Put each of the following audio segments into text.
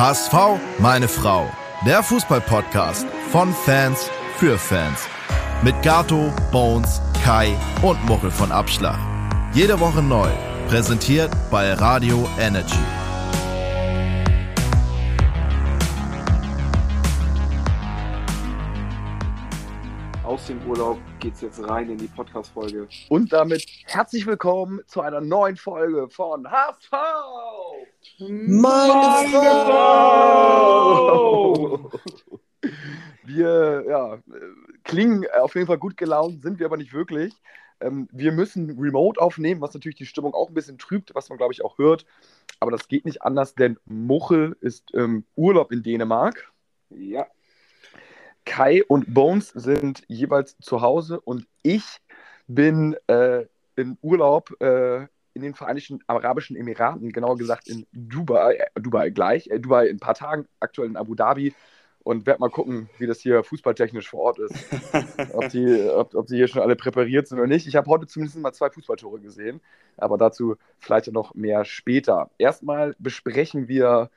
HSV, meine Frau. Der Fußballpodcast von Fans für Fans. Mit Gato, Bones, Kai und Muchel von Abschlag. Jede Woche neu. Präsentiert bei Radio Energy. Aus dem Urlaub geht's jetzt rein in die Podcast-Folge. Und damit herzlich willkommen zu einer neuen Folge von HV! Meine Frau! Wir ja, klingen auf jeden Fall gut gelaunt, sind wir aber nicht wirklich. Ähm, wir müssen remote aufnehmen, was natürlich die Stimmung auch ein bisschen trübt, was man, glaube ich, auch hört. Aber das geht nicht anders, denn Muchel ist im Urlaub in Dänemark. Ja, Kai und Bones sind jeweils zu Hause und ich bin äh, im Urlaub äh, in den Vereinigten Arabischen Emiraten, genauer gesagt in Dubai, äh, Dubai gleich, äh, Dubai in ein paar Tagen, aktuell in Abu Dhabi und werde mal gucken, wie das hier fußballtechnisch vor Ort ist. ob, die, ob, ob die hier schon alle präpariert sind oder nicht. Ich habe heute zumindest mal zwei Fußballtore gesehen, aber dazu vielleicht noch mehr später. Erstmal besprechen wir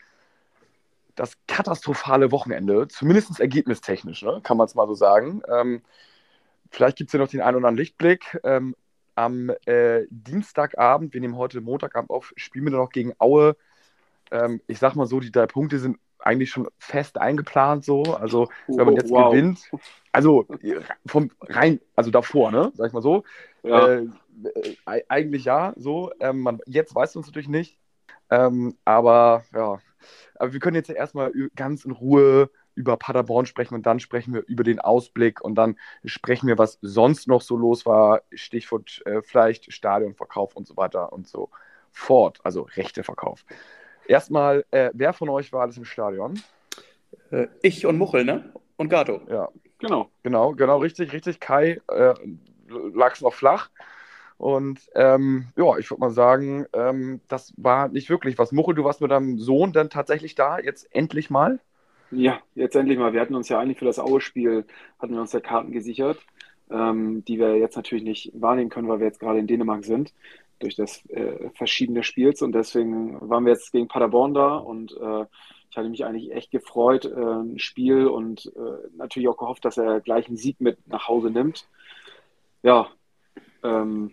das katastrophale Wochenende, zumindest ergebnistechnisch, ne? kann man es mal so sagen. Ähm, vielleicht gibt es ja noch den einen oder anderen Lichtblick. Ähm, am äh, Dienstagabend, wir nehmen heute Montagabend auf, spielen wir noch gegen Aue. Ähm, ich sag mal so, die drei Punkte sind eigentlich schon fest eingeplant so. Also wenn man jetzt Wow. gewinnt, also vom rein, also davor, ne, sag ich mal so. ja. Äh, äh, eigentlich ja, so. Ähm, man, jetzt weiß man es natürlich nicht. Ähm, aber ja, aber wir können jetzt ja erstmal ganz in Ruhe über Paderborn sprechen und dann sprechen wir über den Ausblick und dann sprechen wir, was sonst noch so los war. Stichwort äh, vielleicht Stadionverkauf und so weiter und so fort. Also Rechteverkauf. Erstmal, äh, wer von euch war alles im Stadion? Äh, Ich und Muchel, ne? Und Gato. Ja, genau. Genau, genau, richtig, richtig. Kai äh, lag es noch flach. Und ähm, ja, ich würde mal sagen, ähm, das war nicht wirklich was. Muchel, du warst mit deinem Sohn dann tatsächlich da, jetzt endlich mal. Ja, jetzt endlich mal. Wir hatten uns ja eigentlich für das Aue-Spiel, hatten wir uns ja Karten gesichert, ähm, die wir jetzt natürlich nicht wahrnehmen können, weil wir jetzt gerade in Dänemark sind, durch das äh, Verschieben des Spiels. Und deswegen waren wir jetzt gegen Paderborn da und äh, ich hatte mich eigentlich echt gefreut, äh, ein Spiel und äh, natürlich auch gehofft, dass er gleich einen Sieg mit nach Hause nimmt. Ja, ähm,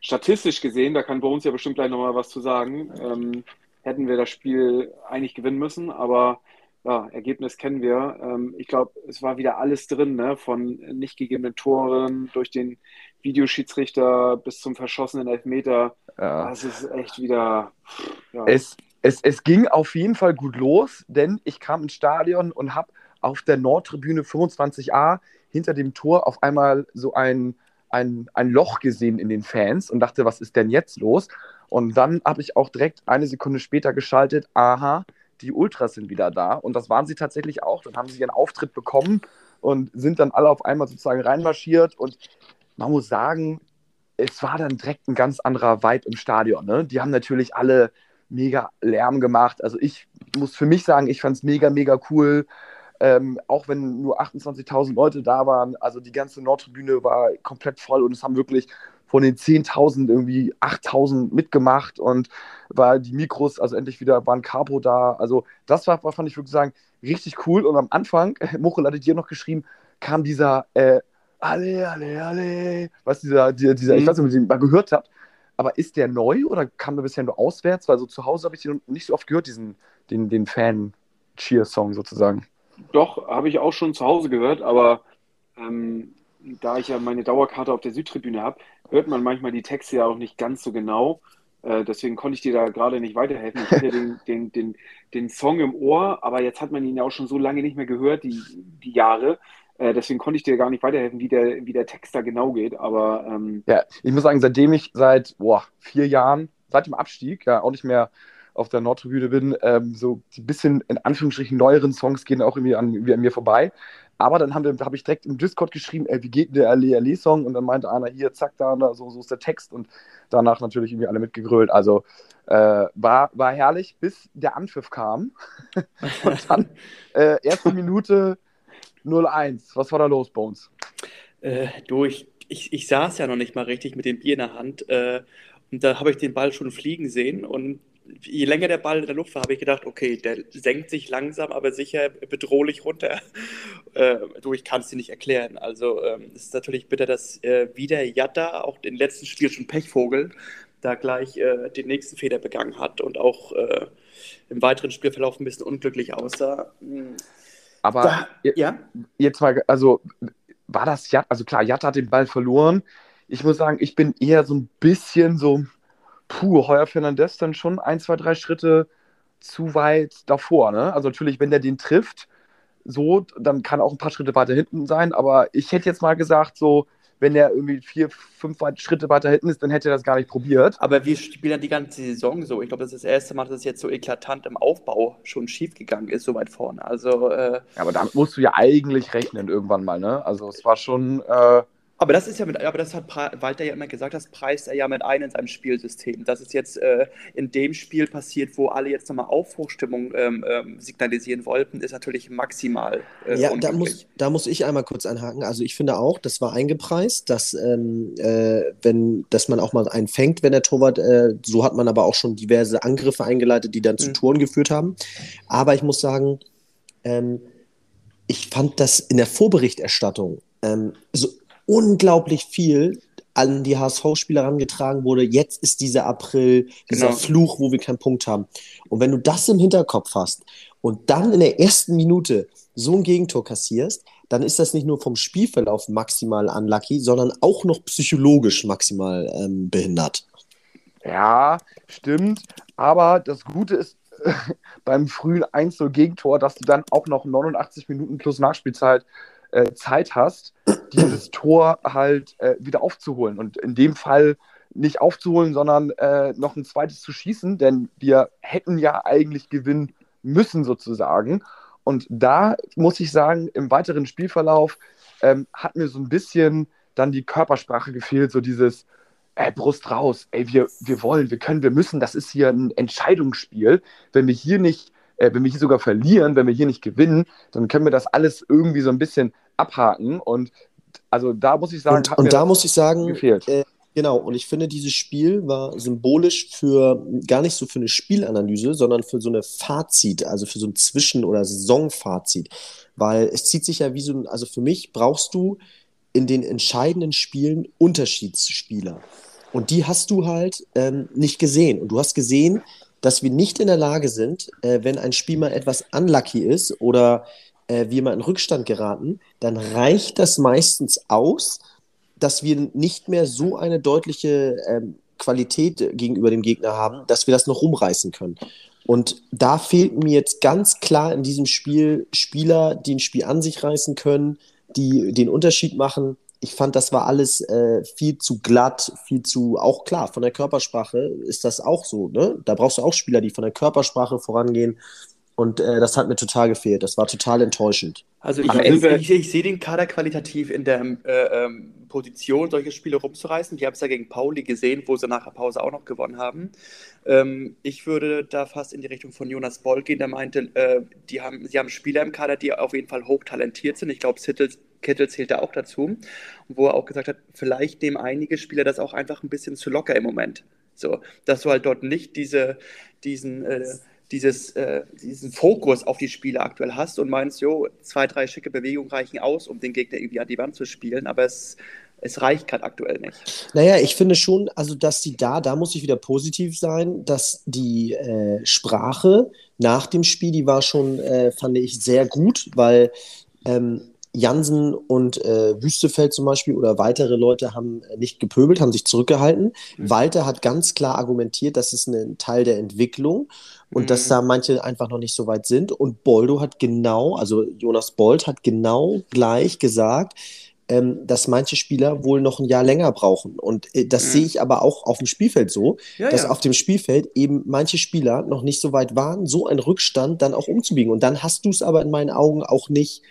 statistisch gesehen, da kann Bones ja bestimmt gleich nochmal was zu sagen, ähm, hätten wir das Spiel eigentlich gewinnen müssen, aber ja, Ergebnis kennen wir. Ähm, ich glaube, es war wieder alles drin, ne? Von nicht gegebenen Toren durch den Videoschiedsrichter bis zum verschossenen Elfmeter. Ja. Das ist echt wieder. Ja, Es, es, es ging auf jeden Fall gut los, denn ich kam ins Stadion und habe auf der Nordtribüne 25a hinter dem Tor auf einmal so ein, ein, ein Loch gesehen in den Fans und dachte, was ist denn jetzt los? Und dann habe ich auch direkt eine Sekunde später geschaltet, aha, die Ultras sind wieder da. Und das waren sie tatsächlich auch. Dann haben sie ihren Auftritt bekommen und sind dann alle auf einmal sozusagen reinmarschiert. Und man muss sagen, es war dann direkt ein ganz anderer Vibe im Stadion. Ne? Die haben natürlich alle mega Lärm gemacht. Also ich muss für mich sagen, ich fand es mega, mega cool. Ähm, auch wenn nur 28.000 Leute da waren, also die ganze Nordtribüne war komplett voll und es haben wirklich von den 10.000 irgendwie 8.000 mitgemacht und war die Mikros, also endlich wieder war ein Capo da. Also das war, fand ich wirklich sagen, richtig cool. Und am Anfang, Muchel hatte dir noch geschrieben, kam dieser äh, Alle, alle, alle, was dieser, dieser, dieser ich Mhm. weiß nicht, ob ihr den mal gehört habt, aber ist der neu oder kam der bisher nur auswärts? Weil so zu Hause habe ich den nicht so oft gehört, diesen, den, den Fan-Cheer-Song sozusagen. Doch, habe ich auch schon zu Hause gehört, aber ähm, da ich ja meine Dauerkarte auf der Südtribüne habe, hört man manchmal die Texte ja auch nicht ganz so genau. Äh, deswegen konnte ich dir da gerade nicht weiterhelfen. Ich hatte den, den, den, den Song im Ohr, aber jetzt hat man ihn ja auch schon so lange nicht mehr gehört, die, die Jahre. Äh, deswegen konnte ich dir gar nicht weiterhelfen, wie der, wie der Text da genau geht. Aber ähm, Ja, ich muss sagen, seitdem ich seit boah, vier Jahren, seit dem Abstieg, ja auch nicht mehr auf der Nordtribüne bin, ähm, so die bisschen in Anführungsstrichen neueren Songs gehen auch irgendwie an, irgendwie an mir vorbei. Aber dann habe hab ich direkt im Discord geschrieben, ey, wie geht der Ale Ale Song? Und dann meinte einer hier, zack, da, da so, so ist der Text. Und danach natürlich irgendwie alle mitgegrölt. Also äh, war, war herrlich, bis der Anpfiff kam. und dann äh, erste Minute 0-1. Was war da los, Bones? Äh, du, ich, ich, ich saß ja noch nicht mal richtig mit dem Bier in der Hand. Äh, und da habe ich den Ball schon fliegen sehen und je länger der Ball in der Luft war, habe ich gedacht, okay, der senkt sich langsam, aber sicher bedrohlich runter. Äh, du, ich kann es dir nicht erklären. Also ähm, es ist natürlich bitter, dass äh, wieder Jatta, auch im letzten Spiel schon Pechvogel, da gleich äh, den nächsten Fehler begangen hat und auch äh, im weiteren Spielverlauf ein bisschen unglücklich aussah. Hm. Aber da, ja? jetzt mal, also war das Jatta, also klar, Jatta hat den Ball verloren. Ich muss sagen, ich bin eher so ein bisschen so, puh, Heuer Fernandez dann schon ein, zwei, drei Schritte zu weit davor. Ne? Also natürlich, wenn der den trifft, so, dann kann auch ein paar Schritte weiter hinten sein. Aber ich hätte jetzt mal gesagt, so, wenn er irgendwie vier, fünf Schritte weiter hinten ist, dann hätte er das gar nicht probiert. Aber wir spielen die ganze Saison so. Ich glaube, das ist das erste Mal, dass es jetzt so eklatant im Aufbau schon schief gegangen ist, so weit vorne. Also, äh, ja, aber damit musst du ja eigentlich rechnen irgendwann mal, ne? Also es war schon. Äh, aber das ist ja mit, aber das hat Walter ja immer gesagt, das preist er ja mit ein in seinem Spielsystem. Das ist jetzt äh, in dem Spiel passiert, wo alle jetzt nochmal Aufbruchstimmung ähm, ähm, signalisieren wollten, ist natürlich maximal. Äh, ja, da muss, da muss ich einmal kurz anhaken. Also ich finde auch, das war eingepreist, dass ähm, äh, wenn, dass man auch mal einen fängt, wenn der Torwart, äh, so hat man aber auch schon diverse Angriffe eingeleitet, die dann zu mhm. Toren geführt haben. Aber ich muss sagen, ähm, ich fand das in der Vorberichterstattung ähm, so unglaublich viel an die HSV-Spieler herangetragen wurde. Jetzt ist dieser April, dieser genau. Fluch, wo wir keinen Punkt haben. Und wenn du das im Hinterkopf hast und dann in der ersten Minute so ein Gegentor kassierst, dann ist das nicht nur vom Spielverlauf maximal unlucky, sondern auch noch psychologisch maximal ähm, behindert. Ja, stimmt. Aber das Gute ist beim frühen 1-0-Gegentor, dass du dann auch noch 89 Minuten plus Nachspielzeit äh, Zeit hast, dieses Tor halt äh, wieder aufzuholen. Und in dem Fall nicht aufzuholen, sondern äh, noch ein zweites zu schießen, denn wir hätten ja eigentlich gewinnen müssen sozusagen. Und da muss ich sagen, im weiteren Spielverlauf ähm, hat mir so ein bisschen dann die Körpersprache gefehlt, so dieses äh, Brust raus, ey, wir, wir wollen, wir können, wir müssen, das ist hier ein Entscheidungsspiel. Wenn wir hier nicht äh, wenn wir hier sogar verlieren, wenn wir hier nicht gewinnen, dann können wir das alles irgendwie so ein bisschen abhaken. Und also da muss ich sagen, und, und da muss ich sagen, gefehlt. Äh, genau, und ich finde, dieses Spiel war symbolisch für gar nicht so für eine Spielanalyse, sondern für so eine Fazit, also für so ein Zwischen- oder Saisonfazit. Weil es zieht sich ja wie so ein, also für mich brauchst du in den entscheidenden Spielen Unterschiedsspieler. Und die hast du halt ähm, nicht gesehen. Und du hast gesehen, dass wir nicht in der Lage sind, äh, wenn ein Spiel mal etwas unlucky ist oder äh, wir mal in Rückstand geraten, dann reicht das meistens aus, dass wir nicht mehr so eine deutliche ähm, Qualität gegenüber dem Gegner haben, dass wir das noch rumreißen können. Und da fehlten mir jetzt ganz klar in diesem Spiel Spieler, die ein Spiel an sich reißen können, die den Unterschied machen ich fand, das war alles äh, viel zu glatt, viel zu, auch klar, von der Körpersprache ist das auch so, ne? Da brauchst du auch Spieler, die von der Körpersprache vorangehen. Und äh, das hat mir total gefehlt. Das war total enttäuschend. Also ich, ich, ich, ich sehe den Kader qualitativ in der äh, ähm, Position, solche Spiele rumzureißen. Die haben es ja gegen Pauli gesehen, wo sie nach der Pause auch noch gewonnen haben. Ähm, ich würde da fast in die Richtung von Jonas Boll gehen, der meinte, äh, die haben, sie haben Spieler im Kader, die auf jeden Fall hochtalentiert sind. Ich glaube, Kittel zählt da auch dazu, wo er auch gesagt hat, vielleicht nehmen einige Spieler das auch einfach ein bisschen zu locker im Moment. So, dass du halt dort nicht diese, diesen äh, dieses, äh, diesen Fokus auf die Spiele aktuell hast und meinst, jo, zwei, drei schicke Bewegungen reichen aus, um den Gegner irgendwie an die Wand zu spielen, aber es, es reicht gerade aktuell nicht. Naja, ich finde schon, also dass die da, da muss ich wieder positiv sein, dass die äh, Sprache nach dem Spiel, die war schon, äh, fand ich, sehr gut, weil ähm, Jansen und äh, Wüstefeld zum Beispiel oder weitere Leute haben nicht gepöbelt, haben sich zurückgehalten. Mhm. Walter hat ganz klar argumentiert, das ist ein Teil der Entwicklung und mhm. dass da manche einfach noch nicht so weit sind. Und Boldo hat genau, also Jonas Bold hat genau gleich gesagt, ähm, dass manche Spieler wohl noch ein Jahr länger brauchen. Und äh, das mhm. sehe ich aber auch auf dem Spielfeld so, ja, dass ja. auf dem Spielfeld eben manche Spieler noch nicht so weit waren, so einen Rückstand dann auch umzubiegen. Und dann hast du es aber in meinen Augen auch nicht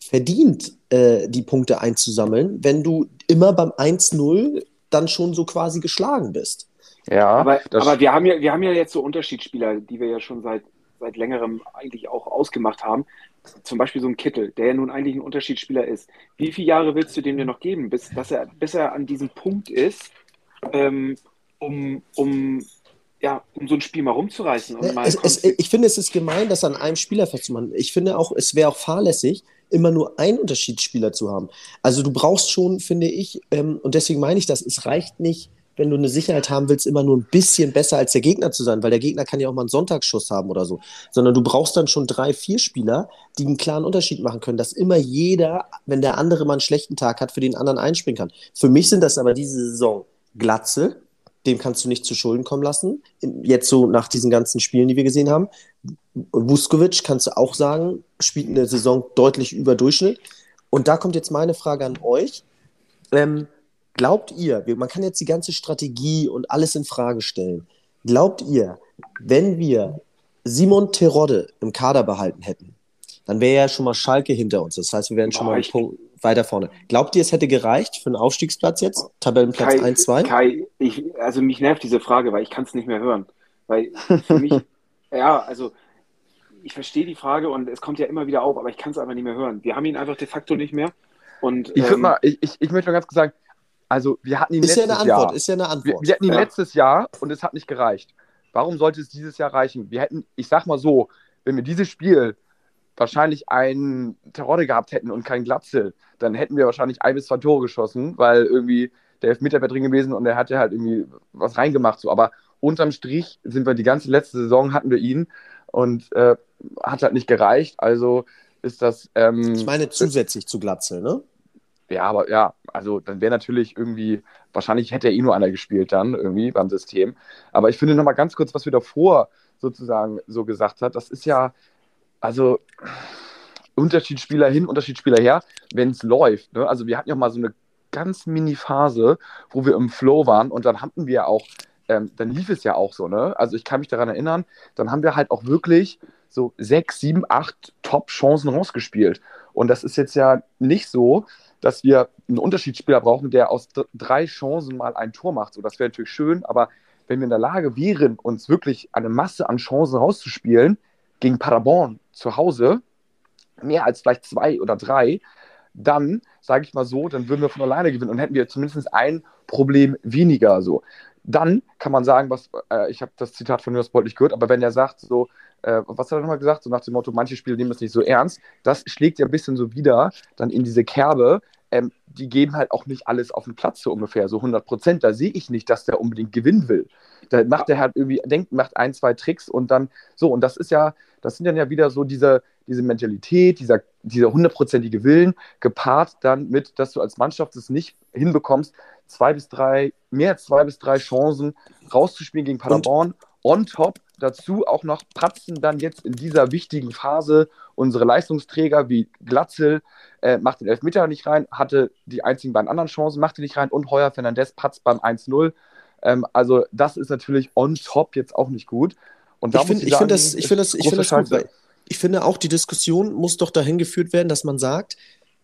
verdient, äh, die Punkte einzusammeln, wenn du immer beim 1-0 dann schon so quasi geschlagen bist. Ja, aber, aber wir, haben ja, wir haben ja jetzt so Unterschiedsspieler, die wir ja schon seit, seit längerem eigentlich auch ausgemacht haben. Zum Beispiel so ein Kittel, der ja nun eigentlich ein Unterschiedsspieler ist. Wie viele Jahre willst du dem denn noch geben, bis, dass er, bis er an diesem Punkt ist, ähm, um, um ja, um so ein Spiel mal rumzureißen. Und mal es, es, ich finde, es ist gemein, das an einem Spieler festzumachen. Ich finde auch, es wäre auch fahrlässig, immer nur einen Unterschiedsspieler zu haben. Also du brauchst schon, finde ich, ähm, und deswegen meine ich das, es reicht nicht, wenn du eine Sicherheit haben willst, immer nur ein bisschen besser als der Gegner zu sein, weil der Gegner kann ja auch mal einen Sonntagsschuss haben oder so, sondern du brauchst dann schon drei, vier Spieler, die einen klaren Unterschied machen können, dass immer jeder, wenn der andere mal einen schlechten Tag hat, für den anderen einspringen kann. Für mich sind das aber diese Saison Glatze, dem kannst du nicht zu Schulden kommen lassen. Jetzt so nach diesen ganzen Spielen, die wir gesehen haben. Vuskovic, kannst du auch sagen, spielt eine Saison deutlich über Durchschnitt. Und da kommt jetzt meine Frage an euch. Ähm, Glaubt ihr, man kann jetzt die ganze Strategie und alles in Frage stellen. Glaubt ihr, wenn wir Simon Terodde im Kader behalten hätten, dann wäre ja schon mal Schalke hinter uns. Das heißt, wir wären schon mal einen Punkt weiter vorne. Glaubt ihr, es hätte gereicht für einen Aufstiegsplatz jetzt? Tabellenplatz 1, 2? Kai, ich, also mich nervt diese Frage, weil ich kann es nicht mehr hören. Weil für mich, ja, also ich verstehe die Frage und es kommt ja immer wieder auf, aber ich kann es einfach nicht mehr hören. Wir haben ihn einfach de facto nicht mehr. Und, ich, ähm, mal, ich, ich, ich möchte mal ganz kurz sagen, also wir hatten ihn ist letztes ja eine Antwort, Jahr. Ist ja eine Antwort. Wir, wir hatten ihn ja. letztes Jahr und es hat nicht gereicht. Warum sollte es dieses Jahr reichen? Wir hätten, ich sag mal so, wenn wir dieses Spiel wahrscheinlich einen Terodde gehabt hätten und keinen Glatzel, dann hätten wir wahrscheinlich ein bis zwei Tore geschossen, weil irgendwie der Elfmeter wäre drin gewesen und er hatte halt irgendwie was reingemacht. So. Aber unterm Strich sind wir die ganze letzte Saison hatten wir ihn und äh, hat halt nicht gereicht. Also ist das. Ähm, ich meine zusätzlich zu Glatzel, ne? Ja, aber ja, also dann wäre natürlich irgendwie, wahrscheinlich hätte er eh nur einer gespielt dann irgendwie beim System. Aber ich finde nochmal ganz kurz, was wir davor sozusagen so gesagt hat, das ist ja, also Unterschiedsspieler hin, Unterschiedsspieler her, wenn es läuft. Ne? Also wir hatten ja mal so eine ganz Mini-Phase, wo wir im Flow waren und dann hatten wir auch, ähm, dann lief es ja auch so, ne? Also ich kann mich daran erinnern, dann haben wir halt auch wirklich so sechs, sieben, acht Top-Chancen rausgespielt. Und das ist jetzt ja nicht so, dass wir einen Unterschiedsspieler brauchen, der aus drei Chancen mal ein Tor macht. So, das wäre natürlich schön, aber wenn wir in der Lage wären, uns wirklich eine Masse an Chancen rauszuspielen, gegen Paderborn zu Hause, mehr als vielleicht zwei oder drei, dann, sage ich mal so, dann würden wir von alleine gewinnen und hätten wir zumindest ein Problem weniger. So. Dann kann man sagen, was, äh, ich habe das Zitat von Nürnberg nicht gehört, aber wenn er sagt, so, äh, was hat er nochmal gesagt? So nach dem Motto, manche Spiele nehmen das nicht so ernst. Das schlägt ja ein bisschen so wieder dann in diese Kerbe. Ähm, die geben halt auch nicht alles auf den Platz so ungefähr, so 100 Prozent. Da sehe ich nicht, dass der unbedingt gewinnen will. Da macht er halt irgendwie, denkt, macht ein, zwei Tricks und dann so. Und das ist ja, das sind dann ja wieder so diese, diese Mentalität, dieser, dieser hundertprozentige Willen, gepaart dann mit, dass du als Mannschaft es nicht hinbekommst, zwei bis drei, mehr als zwei bis drei Chancen rauszuspielen gegen Paderborn. Und on top dazu auch noch pratzen dann jetzt in dieser wichtigen Phase unsere Leistungsträger wie Glatzel, äh, macht den Elfmeter nicht rein, hatte die einzigen beiden anderen Chancen, machte nicht rein und Heuer Fernandez patzt beim 1-0. Ähm, also das ist natürlich on top jetzt auch nicht gut. Und da ich finde find das, ich find das, ich find das gut, weil ich finde auch, die Diskussion muss doch dahin geführt werden, dass man sagt,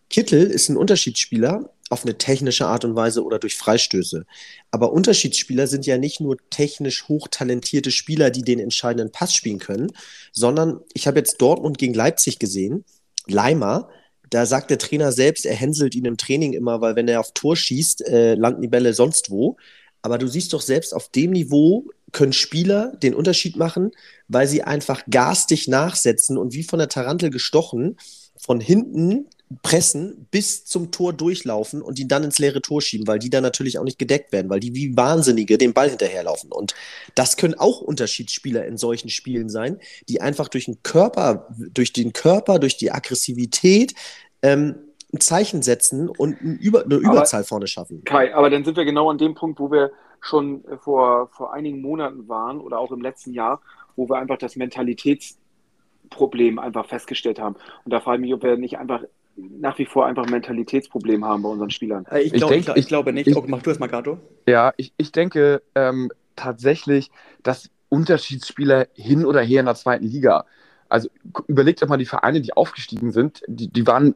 Kittel ist ein Unterschiedsspieler auf eine technische Art und Weise oder durch Freistöße. Aber Unterschiedsspieler sind ja nicht nur technisch hochtalentierte Spieler, die den entscheidenden Pass spielen können, sondern ich habe jetzt Dortmund gegen Leipzig gesehen, Leimer, da sagt der Trainer selbst, er hänselt ihn im Training immer, weil wenn er auf Tor schießt, äh, landen die Bälle sonst wo. Aber du siehst doch selbst auf dem Niveau können Spieler den Unterschied machen, weil sie einfach garstig nachsetzen und wie von der Tarantel gestochen von hinten pressen, bis zum Tor durchlaufen und die dann ins leere Tor schieben, weil die dann natürlich auch nicht gedeckt werden, weil die wie Wahnsinnige den Ball hinterherlaufen. Und das können auch Unterschiedsspieler in solchen Spielen sein, die einfach durch den Körper, durch den Körper, durch die Aggressivität ähm, ein Zeichen setzen und ein Über, eine Überzahl aber, vorne schaffen. Kai, aber dann sind wir genau an dem Punkt, wo wir schon vor, vor einigen Monaten waren oder auch im letzten Jahr, wo wir einfach das Mentalitätsproblem einfach festgestellt haben. Und da frage ich mich, ob wir nicht einfach nach wie vor einfach ein Mentalitätsproblem haben bei unseren Spielern. Äh, ich, glaub, ich, denk, ich, ich glaube nicht. Ich, oh, mach du es mal, Gato. Ja, ich, ich denke ähm, tatsächlich, dass Unterschiedsspieler hin oder her in der zweiten Liga, also überlegt doch mal die Vereine, die aufgestiegen sind, die, die waren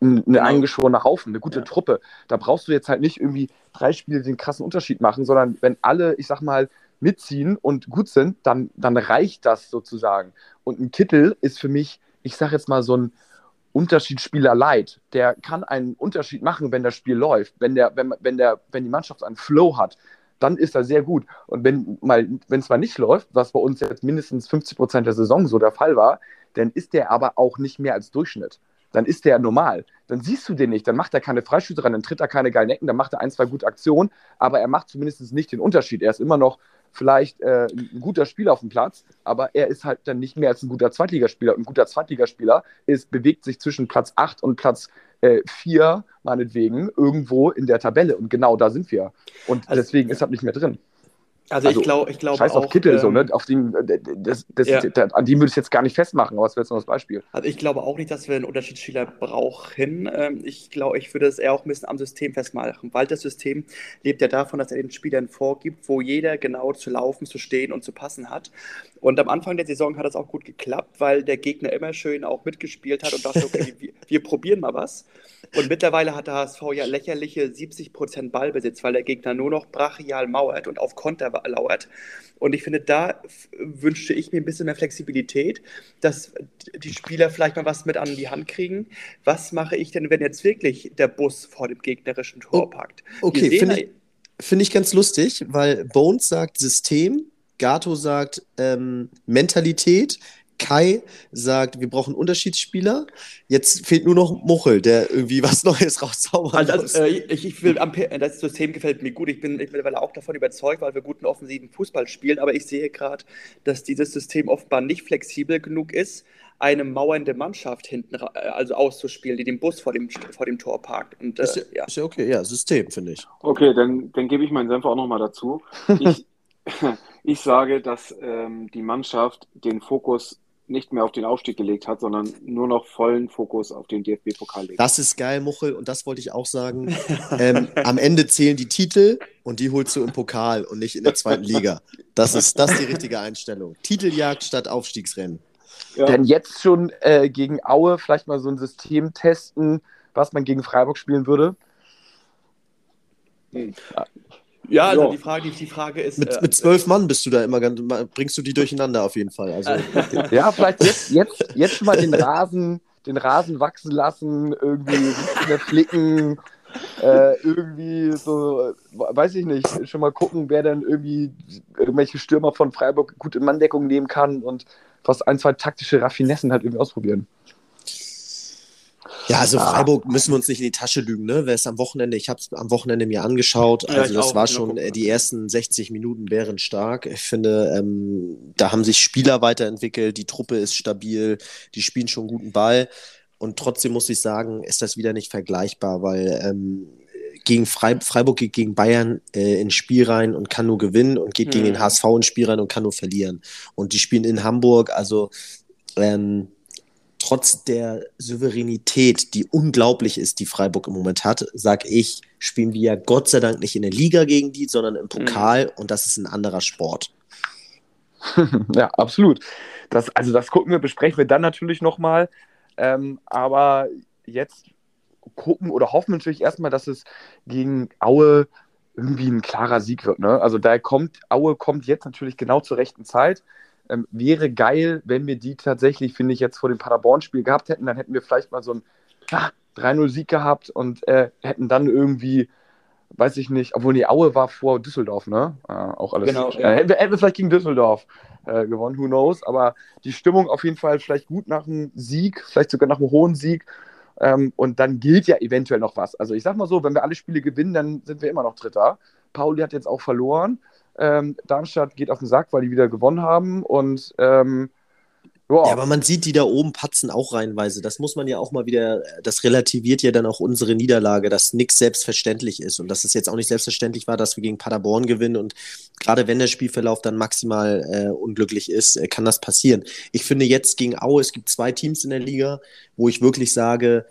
ein genau. eingeschworener Haufen, eine gute ja. Truppe. Da brauchst du jetzt halt nicht irgendwie drei Spiele den krassen Unterschied machen, sondern wenn alle, ich sag mal, mitziehen und gut sind, dann, dann reicht das sozusagen. Und ein Kittel ist für mich, ich sag jetzt mal, so ein Unterschiedsspieler leid. Der kann einen Unterschied machen, wenn das Spiel läuft, wenn, der, wenn, wenn, der, wenn die Mannschaft einen Flow hat. Dann ist er sehr gut. Und wenn mal, wenn es mal nicht läuft, was bei uns jetzt mindestens 50 Prozent der Saison so der Fall war, dann ist der aber auch nicht mehr als Durchschnitt. Dann ist der normal. Dann siehst du den nicht. Dann macht er keine Freischüsse ran, dann tritt er keine geilen Ecken, dann macht er ein, zwei gute Aktionen, aber er macht zumindest nicht den Unterschied. Er ist immer noch vielleicht äh, ein guter Spieler auf dem Platz, aber er ist halt dann nicht mehr als ein guter Zweitligaspieler. Und ein guter Zweitligaspieler ist, bewegt sich zwischen Platz 8 und Platz äh, 4, meinetwegen, irgendwo in der Tabelle. Und genau da sind wir. Und also, deswegen ist er nicht mehr drin. Also, also ich glaube ich glaub Scheiß auf Kittel, ähm, so, ne? auf den, das, das, ja. das, an die würde ich jetzt gar nicht festmachen, aber das wäre jetzt noch das Beispiel. Also ich glaube auch nicht, dass wir einen Unterschiedsspieler brauchen. Ähm, ich glaube, ich würde es eher auch ein bisschen am System festmachen, weil das System lebt ja davon, dass er den Spielern vorgibt, wo jeder genau zu laufen, zu stehen und zu passen hat. Und am Anfang der Saison hat das auch gut geklappt, weil der Gegner immer schön auch mitgespielt hat und dachte, okay, wir, wir probieren mal was. Und mittlerweile hat der HSV ja lächerliche 70% Ballbesitz, weil der Gegner nur noch brachial mauert und auf Konter lauert. Und ich finde, da wünschte ich mir ein bisschen mehr Flexibilität, dass die Spieler vielleicht mal was mit an die Hand kriegen. Was mache ich denn, wenn jetzt wirklich der Bus vor dem gegnerischen Tor packt? Okay, finde ich, find ich ganz lustig, weil Bones sagt System, Gato sagt ähm, Mentalität, Kai sagt, wir brauchen Unterschiedsspieler. Jetzt fehlt nur noch Muchel, der irgendwie was Neues rauszaubern also. Also, äh, ich, ich will, das System gefällt mir gut. Ich bin mittlerweile auch davon überzeugt, weil wir guten offensiven Fußball spielen. Aber ich sehe gerade, dass dieses System offenbar nicht flexibel genug ist, eine mauernde Mannschaft hinten äh, also auszuspielen, die den Bus vor dem, vor dem Tor parkt. Und, äh, ist, ja. ist ja okay, ja, System, finde ich. Okay, dann, dann gebe ich meinen Senf auch nochmal dazu. Ich, ich sage, dass ähm, die Mannschaft den Fokus nicht mehr auf den Aufstieg gelegt hat, sondern nur noch vollen Fokus auf den DFB-Pokal legt. Das ist geil, Muchel, und das wollte ich auch sagen. ähm, am Ende zählen die Titel und die holst du im Pokal und nicht in der zweiten Liga. Das ist, das ist die richtige Einstellung. Titeljagd statt Aufstiegsrennen. Ja. Denn jetzt schon äh, gegen Aue vielleicht mal so ein System testen, was man gegen Freiburg spielen würde. Hm. Ja. Ja, also die Frage, die Frage ist. Mit, äh, mit zwölf Mann bist du da immer ganz, bringst du die durcheinander auf jeden Fall. Also, ja, vielleicht jetzt, jetzt, jetzt schon mal den Rasen, den Rasen wachsen lassen, irgendwie nicht mehr flicken, äh, irgendwie so, weiß ich nicht, schon mal gucken, wer dann irgendwie irgendwelche Stürmer von Freiburg gut in Manndeckung nehmen kann und was ein, zwei taktische Raffinessen halt irgendwie ausprobieren. Ja, also ah. Freiburg müssen wir uns nicht in die Tasche lügen, ne? Wer ist am Wochenende, ich habe es am Wochenende mir angeschaut, also ja, das auch, war schon, äh, die ersten 60 Minuten wären stark. Ich finde, ähm, da haben sich Spieler weiterentwickelt, die Truppe ist stabil, die spielen schon guten Ball und trotzdem muss ich sagen, ist das wieder nicht vergleichbar, weil ähm, gegen Freiburg geht gegen Bayern äh, ins Spiel rein und kann nur gewinnen und geht hm. gegen den HSV ins Spiel rein und kann nur verlieren. Und die spielen in Hamburg, also ähm, trotz der Souveränität, die unglaublich ist, die Freiburg im Moment hat, sag ich, spielen wir ja Gott sei Dank nicht in der Liga gegen die, sondern im Pokal mhm. und das ist ein anderer Sport. ja, absolut. Das, also das gucken wir, besprechen wir dann natürlich nochmal. Ähm, aber jetzt gucken oder hoffen wir natürlich erstmal, dass es gegen Aue irgendwie ein klarer Sieg wird. Ne? Also da kommt, Aue kommt jetzt natürlich genau zur rechten Zeit. Ähm, wäre geil, wenn wir die tatsächlich, finde ich, jetzt vor dem Paderborn-Spiel gehabt hätten. Dann hätten wir vielleicht mal so ein ah, 3-0-Sieg gehabt und äh, hätten dann irgendwie, weiß ich nicht, obwohl die Aue war vor Düsseldorf, ne? Äh, auch alles. Genau, ja. hätten, wir, hätten wir vielleicht gegen Düsseldorf äh, gewonnen, who knows. Aber die Stimmung auf jeden Fall vielleicht gut nach einem Sieg, vielleicht sogar nach einem hohen Sieg. Ähm, und dann gilt ja eventuell noch was. Also ich sag mal so, wenn wir alle Spiele gewinnen, dann sind wir immer noch Dritter. Pauli hat jetzt auch verloren. Ähm, Darmstadt geht auf den Sack, weil die wieder gewonnen haben. Und ähm, ja, aber man sieht die da oben patzen auch reihenweise. Das muss man ja auch mal wieder, das relativiert ja dann auch unsere Niederlage, dass nichts selbstverständlich ist und dass es jetzt auch nicht selbstverständlich war, dass wir gegen Paderborn gewinnen und gerade wenn der Spielverlauf dann maximal äh, unglücklich ist, äh, kann das passieren. Ich finde jetzt gegen Aue, es gibt zwei Teams in der Liga, wo ich wirklich sage,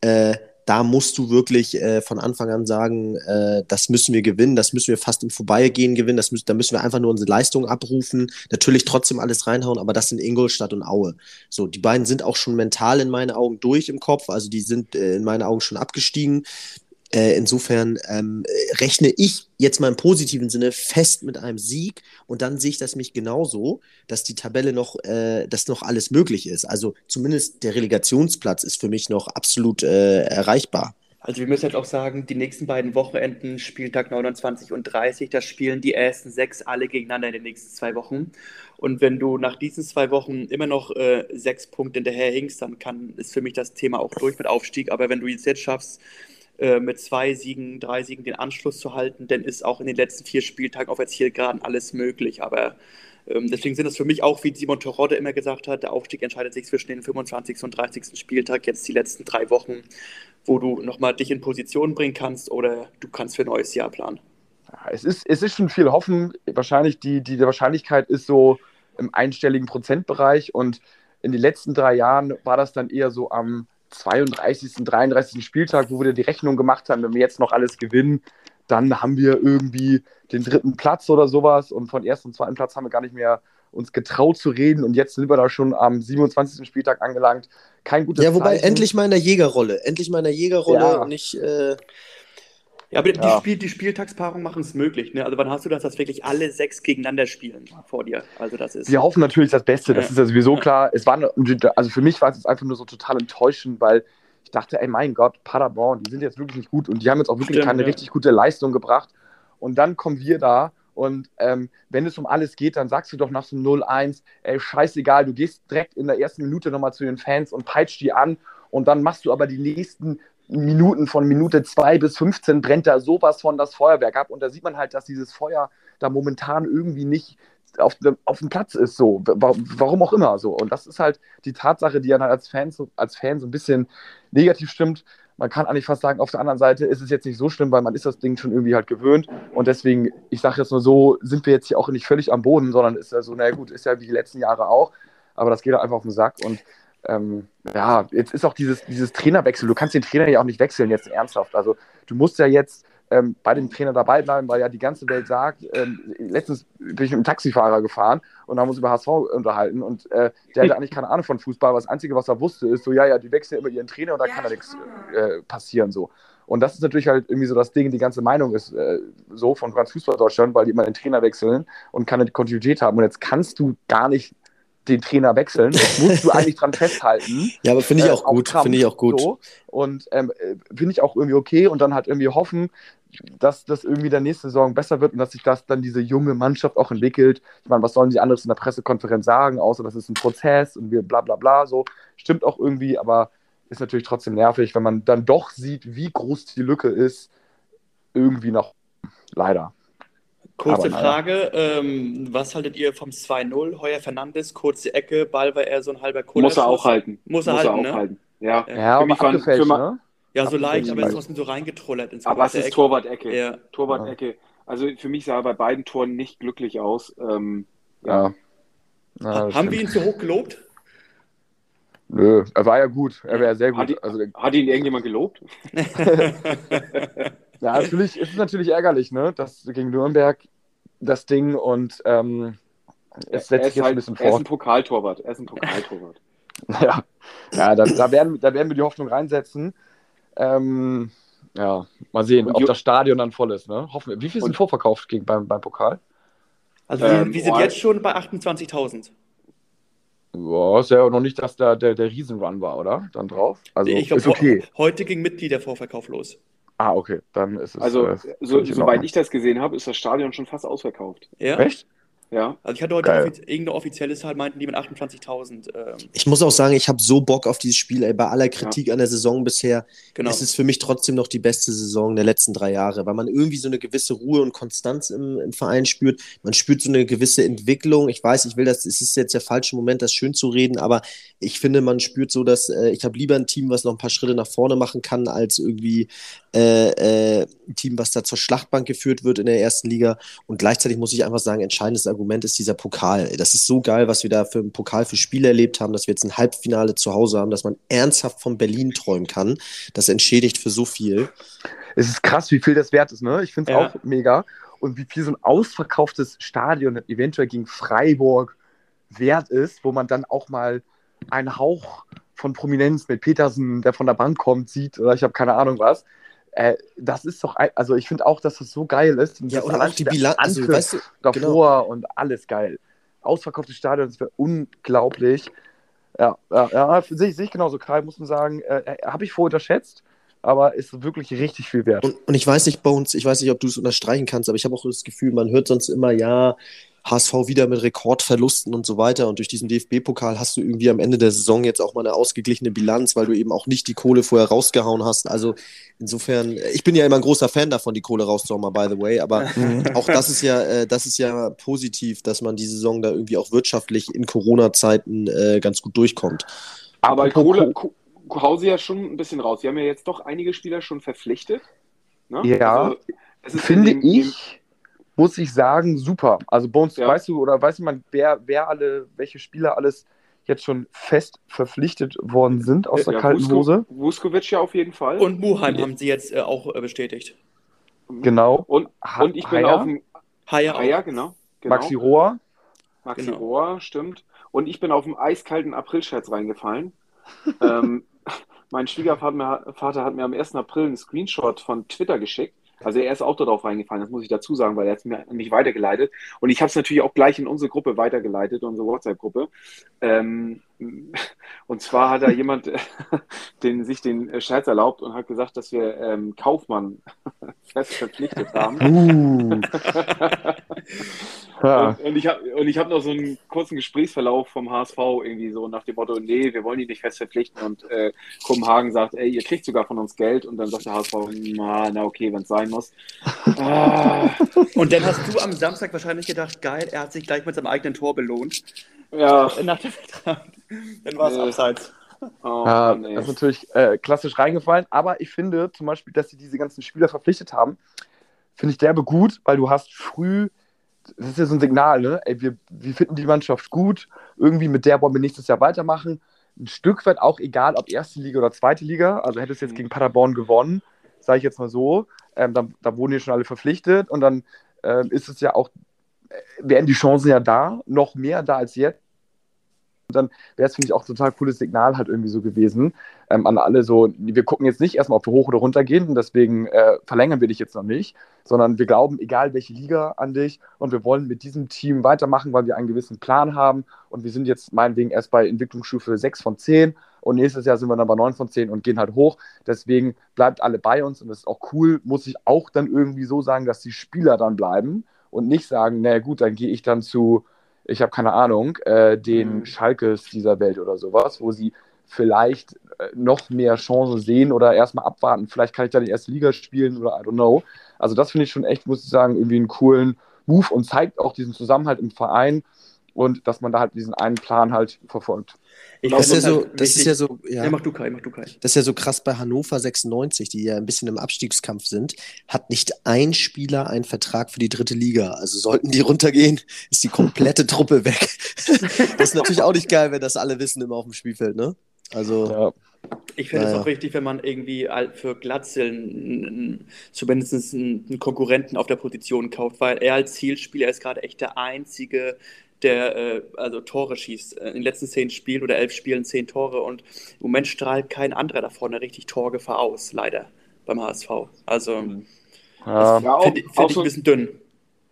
äh, da musst du wirklich äh, von Anfang an sagen, äh, das müssen wir gewinnen, das müssen wir fast im Vorbeigehen gewinnen, das müssen, da müssen wir einfach nur unsere Leistung abrufen, natürlich trotzdem alles reinhauen, aber das sind Ingolstadt und Aue. So, die beiden sind auch schon mental in meinen Augen durch im Kopf, also die sind äh, in meinen Augen schon abgestiegen. Äh, insofern ähm, rechne ich jetzt mal im positiven Sinne fest mit einem Sieg und dann sehe ich das mich genauso, dass die Tabelle noch, äh, dass noch alles möglich ist. Also zumindest der Relegationsplatz ist für mich noch absolut äh, erreichbar. Also wir müssen jetzt auch sagen, die nächsten beiden Wochenenden, Spieltag 29 und 30, da spielen die ersten sechs alle gegeneinander in den nächsten zwei Wochen. Und wenn du nach diesen zwei Wochen immer noch äh, sechs Punkte hinterher hinkst, dann kann, ist für mich das Thema auch durch mit Aufstieg. Aber wenn du es jetzt schaffst, äh, mit zwei Siegen, drei Siegen den Anschluss zu halten, dann ist auch in den letzten vier Spieltagen auf gerade alles möglich. Aber ähm, deswegen sind es für mich auch, wie Simon Terodde immer gesagt hat, der Aufstieg entscheidet sich zwischen den 25. und 30. Spieltag, jetzt die letzten drei Wochen, wo du nochmal dich in Position bringen kannst oder du kannst für ein neues Jahr planen. Es ist, es ist schon viel Hoffen. Wahrscheinlich die, die, die Wahrscheinlichkeit ist so im einstelligen Prozentbereich und in den letzten drei Jahren war das dann eher so am 32., 33. Spieltag, wo wir die Rechnung gemacht haben, wenn wir jetzt noch alles gewinnen, dann haben wir irgendwie den dritten Platz oder sowas und von ersten und zweiten Platz haben wir gar nicht mehr uns getraut zu reden und jetzt sind wir da schon am 27. Spieltag angelangt. Kein gutes Ja, wobei Zeichen. endlich mal in der Jägerrolle, endlich mal in der Jägerrolle ja. nicht äh, ja, aber ja. Die, Spiel, die Spieltagspaarungen machen es möglich. Ne? Also wann hast du das, dass wirklich alle sechs gegeneinander spielen vor dir? Also das ist. Wir hoffen natürlich das Beste. Das ja. ist ja sowieso klar. Es war, also für mich war es jetzt einfach nur so total enttäuschend, weil ich dachte, ey mein Gott, Paderborn, die sind jetzt wirklich nicht gut und die haben jetzt auch wirklich Stimmt, keine ja. richtig gute Leistung gebracht. Und dann kommen wir da und ähm, wenn es um alles geht, dann sagst du doch nach so 0-1, ey, scheißegal, du gehst direkt in der ersten Minute nochmal zu den Fans und peitscht die an und dann machst du aber die nächsten Minuten von Minute 2 bis 15 brennt da sowas von das Feuerwerk ab. Und da sieht man halt, dass dieses Feuer da momentan irgendwie nicht auf, auf dem Platz ist, so. Warum auch immer so. Und das ist halt die Tatsache, die dann halt als Fan, als Fan so ein bisschen negativ stimmt. Man kann eigentlich fast sagen, auf der anderen Seite ist es jetzt nicht so schlimm, weil man ist das Ding schon irgendwie halt gewöhnt. Und deswegen, ich sage jetzt nur so, sind wir jetzt hier auch nicht völlig am Boden, sondern ist ja so, naja gut, ist ja wie die letzten Jahre auch. Aber das geht einfach auf den Sack. Und ähm, ja, jetzt ist auch dieses, dieses Trainerwechsel. Du kannst den Trainer ja auch nicht wechseln, jetzt ernsthaft. Also, du musst ja jetzt ähm, bei dem Trainer dabei bleiben, weil ja die ganze Welt sagt, ähm, letztens bin ich mit einem Taxifahrer gefahren und haben uns über HSV unterhalten und äh, der hatte eigentlich keine Ahnung von Fußball. Aber das Einzige, was er wusste, ist so, ja, ja, die wechseln immer ihren Trainer und da ja, kann ja nichts äh, passieren. so. Und das ist natürlich halt irgendwie so das Ding, die ganze Meinung ist äh, so von ganz Fußball Deutschland, weil die immer den Trainer wechseln und keine Kontinuität haben. Und jetzt kannst du gar nicht den Trainer wechseln. Das musst du eigentlich dran festhalten. Ja, aber finde ich äh, auch gut. Finde ich auch gut. So. Und ähm, äh, finde ich auch irgendwie okay und dann halt irgendwie hoffen, dass das irgendwie der nächste Saison besser wird und dass sich das dann diese junge Mannschaft auch entwickelt. Ich meine, was sollen sie anderes in der Pressekonferenz sagen, außer das ist ein Prozess und wir bla bla bla so. Stimmt auch irgendwie, aber ist natürlich trotzdem nervig, wenn man dann doch sieht, wie groß die Lücke ist, irgendwie noch leider. Kurze Aber, Frage, ähm, was haltet ihr vom 2-0? Heuer Fernandes, kurze Ecke, Ball war eher so ein halber Kohle. Muss er auch halten. Muss er Muss halten, er ne? auch halten. Ja, ja für mich waren, für ne? Ja, so leicht, aber es ist trotzdem so reingetrollert ins Aber es ist Torwart-Ecke. Ja. Torwart-Ecke. Also für mich sah er bei beiden Toren nicht glücklich aus. Ähm, ja. ja haben wir ihn zu hoch gelobt? Nö, er war ja gut. Er wäre sehr gut. Hat, ihn, also, hat ihn irgendjemand gelobt? ja, natürlich, es ist natürlich ärgerlich, ne? dass gegen Nürnberg das Ding und ähm, es setzt sich jetzt halt, ein bisschen fort. Er ist ein Pokaltorwart. Er ist ein Pokaltorwart. ja, ja da, da, werden, da werden wir die Hoffnung reinsetzen. Ähm, ja, mal sehen, und ob das Stadion dann voll ist. Ne? Hoffen wir. Wie viel sind vorverkauft gegen, beim, beim Pokal? Also wir, ähm, wir sind jetzt schon bei 28.000. Ja, ist ja noch nicht, dass da der, der Riesenrun war, oder? Dann drauf. Also ich glaub, ist okay. Heute ging Mitgliedervorverkauf los. Ah, okay, dann ist es. Also, äh, so, soweit ich das gesehen habe, ist das Stadion schon fast ausverkauft. Ja? Echt? Ja. Also ich hatte heute Geil. irgendeine offizielle Zahl, meinten die mit 28.000. Ähm. Ich muss auch sagen, ich habe so Bock auf dieses Spiel. Ey, bei aller Kritik ja. an der Saison bisher genau. ist es für mich trotzdem noch die beste Saison der letzten drei Jahre, weil man irgendwie so eine gewisse Ruhe und Konstanz im, im Verein spürt. Man spürt so eine gewisse Entwicklung. Ich weiß, ich will das, es ist jetzt der falsche Moment, das schön zu reden, aber ich finde, man spürt so, dass äh, ich habe lieber ein Team, was noch ein paar Schritte nach vorne machen kann, als irgendwie äh, äh, ein Team, was da zur Schlachtbank geführt wird in der ersten Liga. Und gleichzeitig muss ich einfach sagen, entscheidendes Argument ist dieser Pokal. Das ist so geil, was wir da für einen Pokal für Spiele erlebt haben, dass wir jetzt ein Halbfinale zu Hause haben, dass man ernsthaft von Berlin träumen kann. Das entschädigt für so viel. Es ist krass, wie viel das wert ist, ne? Ich finde es ja. auch mega. Und wie viel so ein ausverkauftes Stadion eventuell gegen Freiburg wert ist, wo man dann auch mal einen Hauch von Prominenz mit Petersen, der von der Bank kommt, sieht, oder ich habe keine Ahnung was. Äh, das ist doch, also ich finde auch, dass das so geil ist. Und ja, und auch die Bilanz, also, weißt du, davor genau. und alles geil. Ausverkauftes Stadion, das wäre unglaublich. Ja, ja, ja sehe seh ich genauso. Kai, muss man sagen, äh, äh habe ich vorher unterschätzt. aber ist wirklich richtig viel wert. Und, und ich weiß nicht, Bones, ich weiß nicht, ob du es unterstreichen kannst, aber ich habe auch das Gefühl, man hört sonst immer, ja, HSV wieder mit Rekordverlusten und so weiter. Und durch diesen DFB-Pokal hast du irgendwie am Ende der Saison jetzt auch mal eine ausgeglichene Bilanz, weil du eben auch nicht die Kohle vorher rausgehauen hast. Also insofern, ich bin ja immer ein großer Fan davon, die Kohle rauszuhauen, by the way. Aber mhm. auch das ist ja, äh, das ist ja positiv, dass man die Saison da irgendwie auch wirtschaftlich in Corona-Zeiten äh, ganz gut durchkommt. Aber Kohle, hau sie ja schon ein bisschen raus. Sie haben ja jetzt doch einige Spieler schon verpflichtet. Ne? Ja, also, finde ich muss ich sagen, super. Also uns, ja. weißt du, oder weiß man, wer, wer alle, welche Spieler alles jetzt schon fest verpflichtet worden sind aus der ja, kalten Vusko, Hose? Vuskovic ja auf jeden Fall. Und Muheim haben sie jetzt äh, auch äh, bestätigt. Genau. Und, und ich bin Haya. auf dem Haya, Haya genau, genau. Maxi Rohr. Maxi genau. Rohr, stimmt. Und ich bin auf dem eiskalten Aprilscherz reingefallen. ähm, mein Schwiegervater hat mir am 1. April einen Screenshot von Twitter geschickt also er ist auch darauf reingefallen, das muss ich dazu sagen, weil er hat mich weitergeleitet. Und ich habe es natürlich auch gleich in unsere Gruppe weitergeleitet, unsere WhatsApp-Gruppe. Ähm, und zwar hat da jemand den, sich den Scherz erlaubt und hat gesagt, dass wir ähm, Kaufmann fest verpflichtet haben. Uh. und, und, ich habe hab noch so einen kurzen Gesprächsverlauf vom HSV irgendwie so nach dem Motto, nee, wir wollen die nicht fest verpflichten. Und äh, Kopenhagen sagt, ey, ihr kriegt sogar von uns Geld. Und dann sagt der HSV, na, na okay, wenn es sein muss. ah. Und dann hast du am Samstag wahrscheinlich gedacht, geil, er hat sich gleich mit seinem eigenen Tor belohnt. Ja. Nach dem Vertrag. Dann war es nee. abseits. Oh, ja, nee. Das ist natürlich äh, klassisch reingefallen, aber ich finde zum Beispiel, dass sie diese ganzen Spieler verpflichtet haben, finde ich derbe gut, weil du hast früh, das ist ja so ein Signal, ne? Ey, wir, wir finden die Mannschaft gut, irgendwie mit der wollen wir nächstes Jahr weitermachen. Ein Stück weit auch egal, ob erste Liga oder zweite Liga. Also hätte es jetzt mhm. gegen Paderborn gewonnen, sage ich jetzt mal so. Ähm, da, da wurden ja schon alle verpflichtet und dann ähm, ist es ja auch, äh, wären die Chancen ja da, noch mehr da als jetzt dann wäre es, finde ich, auch total cooles Signal halt irgendwie so gewesen ähm, an alle so, wir gucken jetzt nicht erstmal, ob wir hoch oder runter gehen und deswegen äh, verlängern wir dich jetzt noch nicht, sondern wir glauben, egal welche Liga an dich und wir wollen mit diesem Team weitermachen, weil wir einen gewissen Plan haben und wir sind jetzt meinetwegen erst bei Entwicklungsstufe 6 von 10 und nächstes Jahr sind wir dann bei 9 von 10 und gehen halt hoch. Deswegen bleibt alle bei uns und das ist auch cool, muss ich auch dann irgendwie so sagen, dass die Spieler dann bleiben und nicht sagen, naja gut, dann gehe ich dann zu ich habe keine Ahnung, äh, den mhm. Schalkes dieser Welt oder sowas, wo sie vielleicht äh, noch mehr Chancen sehen oder erstmal abwarten. Vielleicht kann ich da die erste Liga spielen oder I don't know. Also das finde ich schon echt, muss ich sagen, irgendwie einen coolen Move und zeigt auch diesen Zusammenhalt im Verein und dass man da halt diesen einen Plan halt verfolgt. Ich das, ist ja, so, halt das ist ja so, ja, ja, mach du Kai, mach du Kai. Das ist ja so krass bei Hannover 96, die ja ein bisschen im Abstiegskampf sind, hat nicht ein Spieler einen Vertrag für die dritte Liga. Also sollten die runtergehen, ist die komplette Truppe weg. das ist natürlich auch nicht geil, wenn das alle wissen immer auf dem Spielfeld, ne? Also. Ja. Ich finde es naja. auch wichtig, wenn man irgendwie für Glatzel zumindest einen Konkurrenten auf der Position kauft, weil er als Zielspieler ist gerade echt der einzige der äh, also Tore schießt. Äh, in den letzten zehn Spielen oder elf Spielen zehn Tore und im Moment strahlt kein anderer da vorne richtig Torgefahr aus, leider beim HSV. Also mhm. ja. ja finde find ich ein bisschen dünn.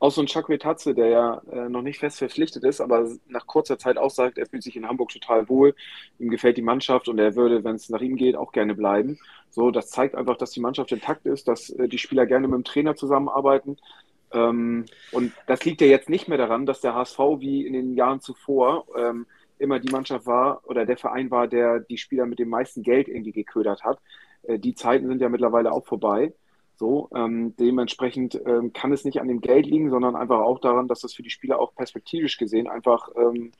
Auch so ein Chakwe-Tatze, der ja äh, noch nicht fest verpflichtet ist, aber nach kurzer Zeit auch sagt, er fühlt sich in Hamburg total wohl, ihm gefällt die Mannschaft und er würde, wenn es nach ihm geht, auch gerne bleiben. So, das zeigt einfach, dass die Mannschaft intakt ist, dass äh, die Spieler gerne mit dem Trainer zusammenarbeiten. Ähm, und das liegt ja jetzt nicht mehr daran, dass der HSV wie in den Jahren zuvor ähm, immer die Mannschaft war oder der Verein war, der die Spieler mit dem meisten Geld irgendwie geködert hat. Äh, die Zeiten sind ja mittlerweile auch vorbei. So, ähm, dementsprechend ähm, kann es nicht an dem Geld liegen, sondern einfach auch daran, dass das für die Spieler auch perspektivisch gesehen einfach ähm,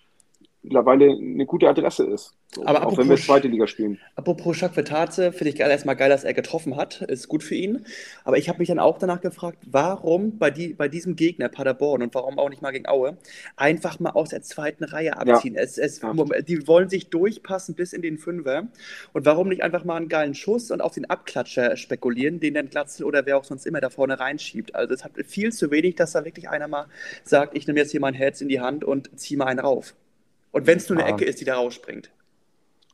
mittlerweile eine gute Adresse ist. So, aber auch wenn wir zweite Liga spielen. Apropos Jacques Vertaze, finde ich erstmal geil, dass er getroffen hat. Ist gut für ihn. Aber ich habe mich dann auch danach gefragt, warum bei, die, bei diesem Gegner Paderborn und warum auch nicht mal gegen Aue einfach mal aus der zweiten Reihe abziehen. Ja. Es, es, ja. Die wollen sich durchpassen bis in den Fünfer. Und warum nicht einfach mal einen geilen Schuss und auf den Abklatscher spekulieren, den dann Glatzel oder wer auch sonst immer da vorne reinschiebt. Also es hat viel zu wenig, dass da wirklich einer mal sagt, ich nehme jetzt hier mein Herz in die Hand und ziehe mal einen rauf. Und wenn es nur eine Ecke ist, die da rausspringt.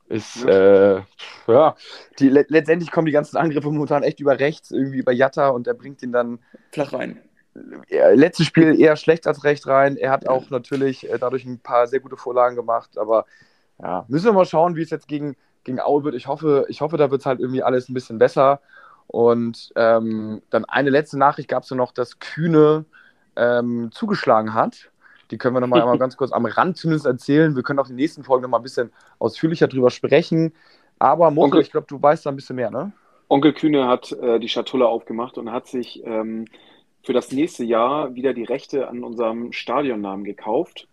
Ist, äh, ja, die, le letztendlich kommen die ganzen Angriffe momentan echt über rechts, irgendwie über Jatta und er bringt ihn dann. Flach rein. Ja, letztes Spiel eher schlecht als recht rein. Er hat auch natürlich äh, dadurch ein paar sehr gute Vorlagen gemacht, aber ja, müssen wir mal schauen, wie es jetzt gegen, gegen Aue wird. Ich hoffe, ich hoffe, da wird es halt irgendwie alles ein bisschen besser. Und ähm, dann eine letzte Nachricht gab es noch, dass Kühne ähm, zugeschlagen hat. Die können wir nochmal einmal ganz kurz am Rand zumindest erzählen. Wir können auch in den nächsten Folgen nochmal ein bisschen ausführlicher drüber sprechen. Aber Moritz, ich glaube, du weißt da ein bisschen mehr, ne? Onkel Kühne hat äh, die Schatulle aufgemacht und hat sich ähm, für das nächste Jahr wieder die Rechte an unserem Stadionnamen gekauft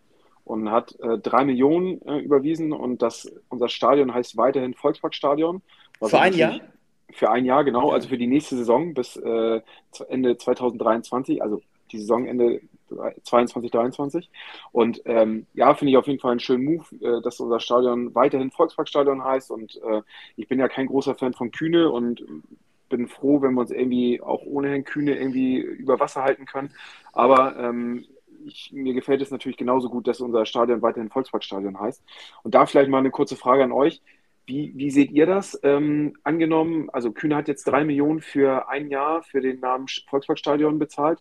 und hat äh, drei Millionen äh, überwiesen und das, unser Stadion heißt weiterhin Volksparkstadion. Für ein Jahr? Für ein Jahr, genau, okay. also für die nächste Saison bis äh, Ende 2023, also die Saisonende 22, 23. Und ähm, ja, finde ich auf jeden Fall einen schönen Move, äh, dass unser Stadion weiterhin Volksparkstadion heißt. Und äh, ich bin ja kein großer Fan von Kühne und bin froh, wenn wir uns irgendwie auch ohne Herrn Kühne irgendwie über Wasser halten können. Aber ähm, ich, mir gefällt es natürlich genauso gut, dass unser Stadion weiterhin Volksparkstadion heißt. Und da vielleicht mal eine kurze Frage an euch. Wie, wie seht ihr das? Ähm, angenommen, also Kühne hat jetzt drei Millionen für ein Jahr für den Namen Volksparkstadion bezahlt.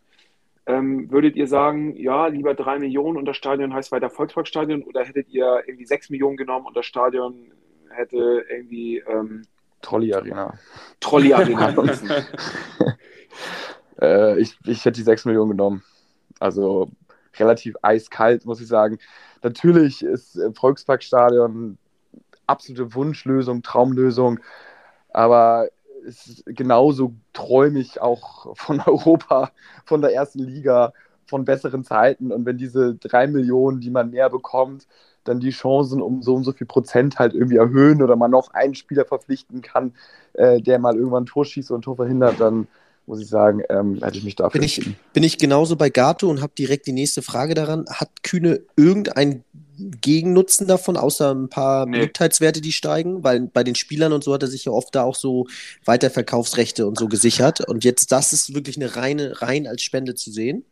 Ähm, würdet ihr sagen, ja, lieber drei Millionen und das Stadion heißt weiter Volksparkstadion oder hättet ihr irgendwie sechs Millionen genommen und das Stadion hätte irgendwie ähm, Trolli Arena. Trolli Arena. äh, ich, ich hätte die sechs Millionen genommen. Also relativ eiskalt, muss ich sagen. Natürlich ist Volksparkstadion absolute Wunschlösung, Traumlösung, aber ist genauso träume ich auch von Europa, von der ersten Liga, von besseren Zeiten. Und wenn diese drei Millionen, die man mehr bekommt, dann die Chancen um so und so viel Prozent halt irgendwie erhöhen oder man noch einen Spieler verpflichten kann, äh, der mal irgendwann ein Tor schießt oder ein Tor verhindert, dann muss ich sagen, ähm, hätte ich mich dafür bin ich, bin ich genauso bei Gato und habe direkt die nächste Frage daran. Hat Kühne irgendein Gegennutzen davon, außer ein paar nee. Beliebtheitswerte, die steigen? Weil bei den Spielern und so hat er sich ja oft da auch so Weiterverkaufsrechte und so gesichert. Und jetzt, das ist wirklich eine reine, rein als Spende zu sehen?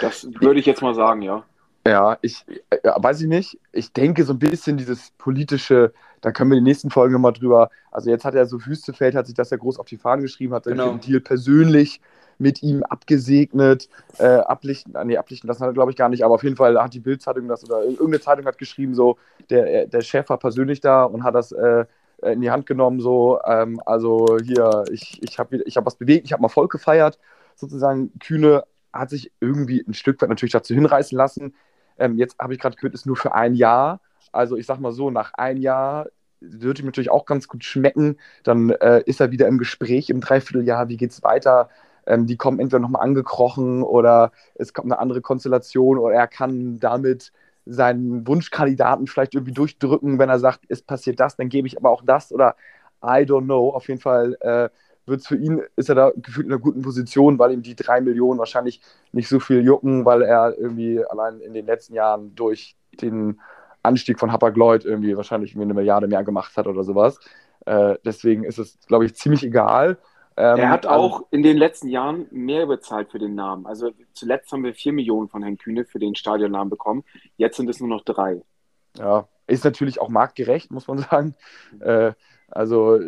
Das würde ich jetzt mal sagen, ja. Ja, ich ja, weiß ich nicht. Ich denke so ein bisschen dieses politische, da können wir in den nächsten Folgen nochmal drüber. Also jetzt hat er so Wüstefeld, hat sich das ja groß auf die Fahnen geschrieben, hat genau. den Deal persönlich mit ihm abgesegnet, äh, ablichten, nee, ablichten lassen hat glaube ich, gar nicht, aber auf jeden Fall hat die Bildzeitung das oder irgendeine Zeitung hat geschrieben, so, der, der Chef war persönlich da und hat das äh, in die Hand genommen, so, ähm, also hier, ich, ich habe ich hab was bewegt, ich habe mal Volk gefeiert, sozusagen, Kühne hat sich irgendwie ein Stück weit natürlich dazu hinreißen lassen. Ähm, jetzt habe ich gerade gehört, ist nur für ein Jahr. Also ich sag mal so, nach einem Jahr würde ihm natürlich auch ganz gut schmecken. Dann äh, ist er wieder im Gespräch im Dreivierteljahr, wie geht es weiter? ähm, die kommen entweder nochmal angekrochen oder es kommt eine andere Konstellation oder er kann damit seinen Wunschkandidaten vielleicht irgendwie durchdrücken, wenn er sagt, es passiert das, dann gebe ich aber auch das oder I don't know. Auf jeden Fall äh, wird es für ihn, ist er da gefühlt in einer guten Position, weil ihm die drei Millionen wahrscheinlich nicht so viel jucken, weil er irgendwie allein in den letzten Jahren durch den Anstieg von Hapag-Lloyd irgendwie wahrscheinlich irgendwie eine Milliarde mehr gemacht hat oder sowas. Äh, deswegen ist es, glaube ich, ziemlich egal. Ähm, er hat also auch also, in den letzten Jahren mehr bezahlt für den Namen. Also zuletzt haben wir vier Millionen von Herrn Kühne für den Stadionnamen bekommen. Jetzt sind es nur noch drei. Ja, ist natürlich auch marktgerecht, muss man sagen. Äh, also,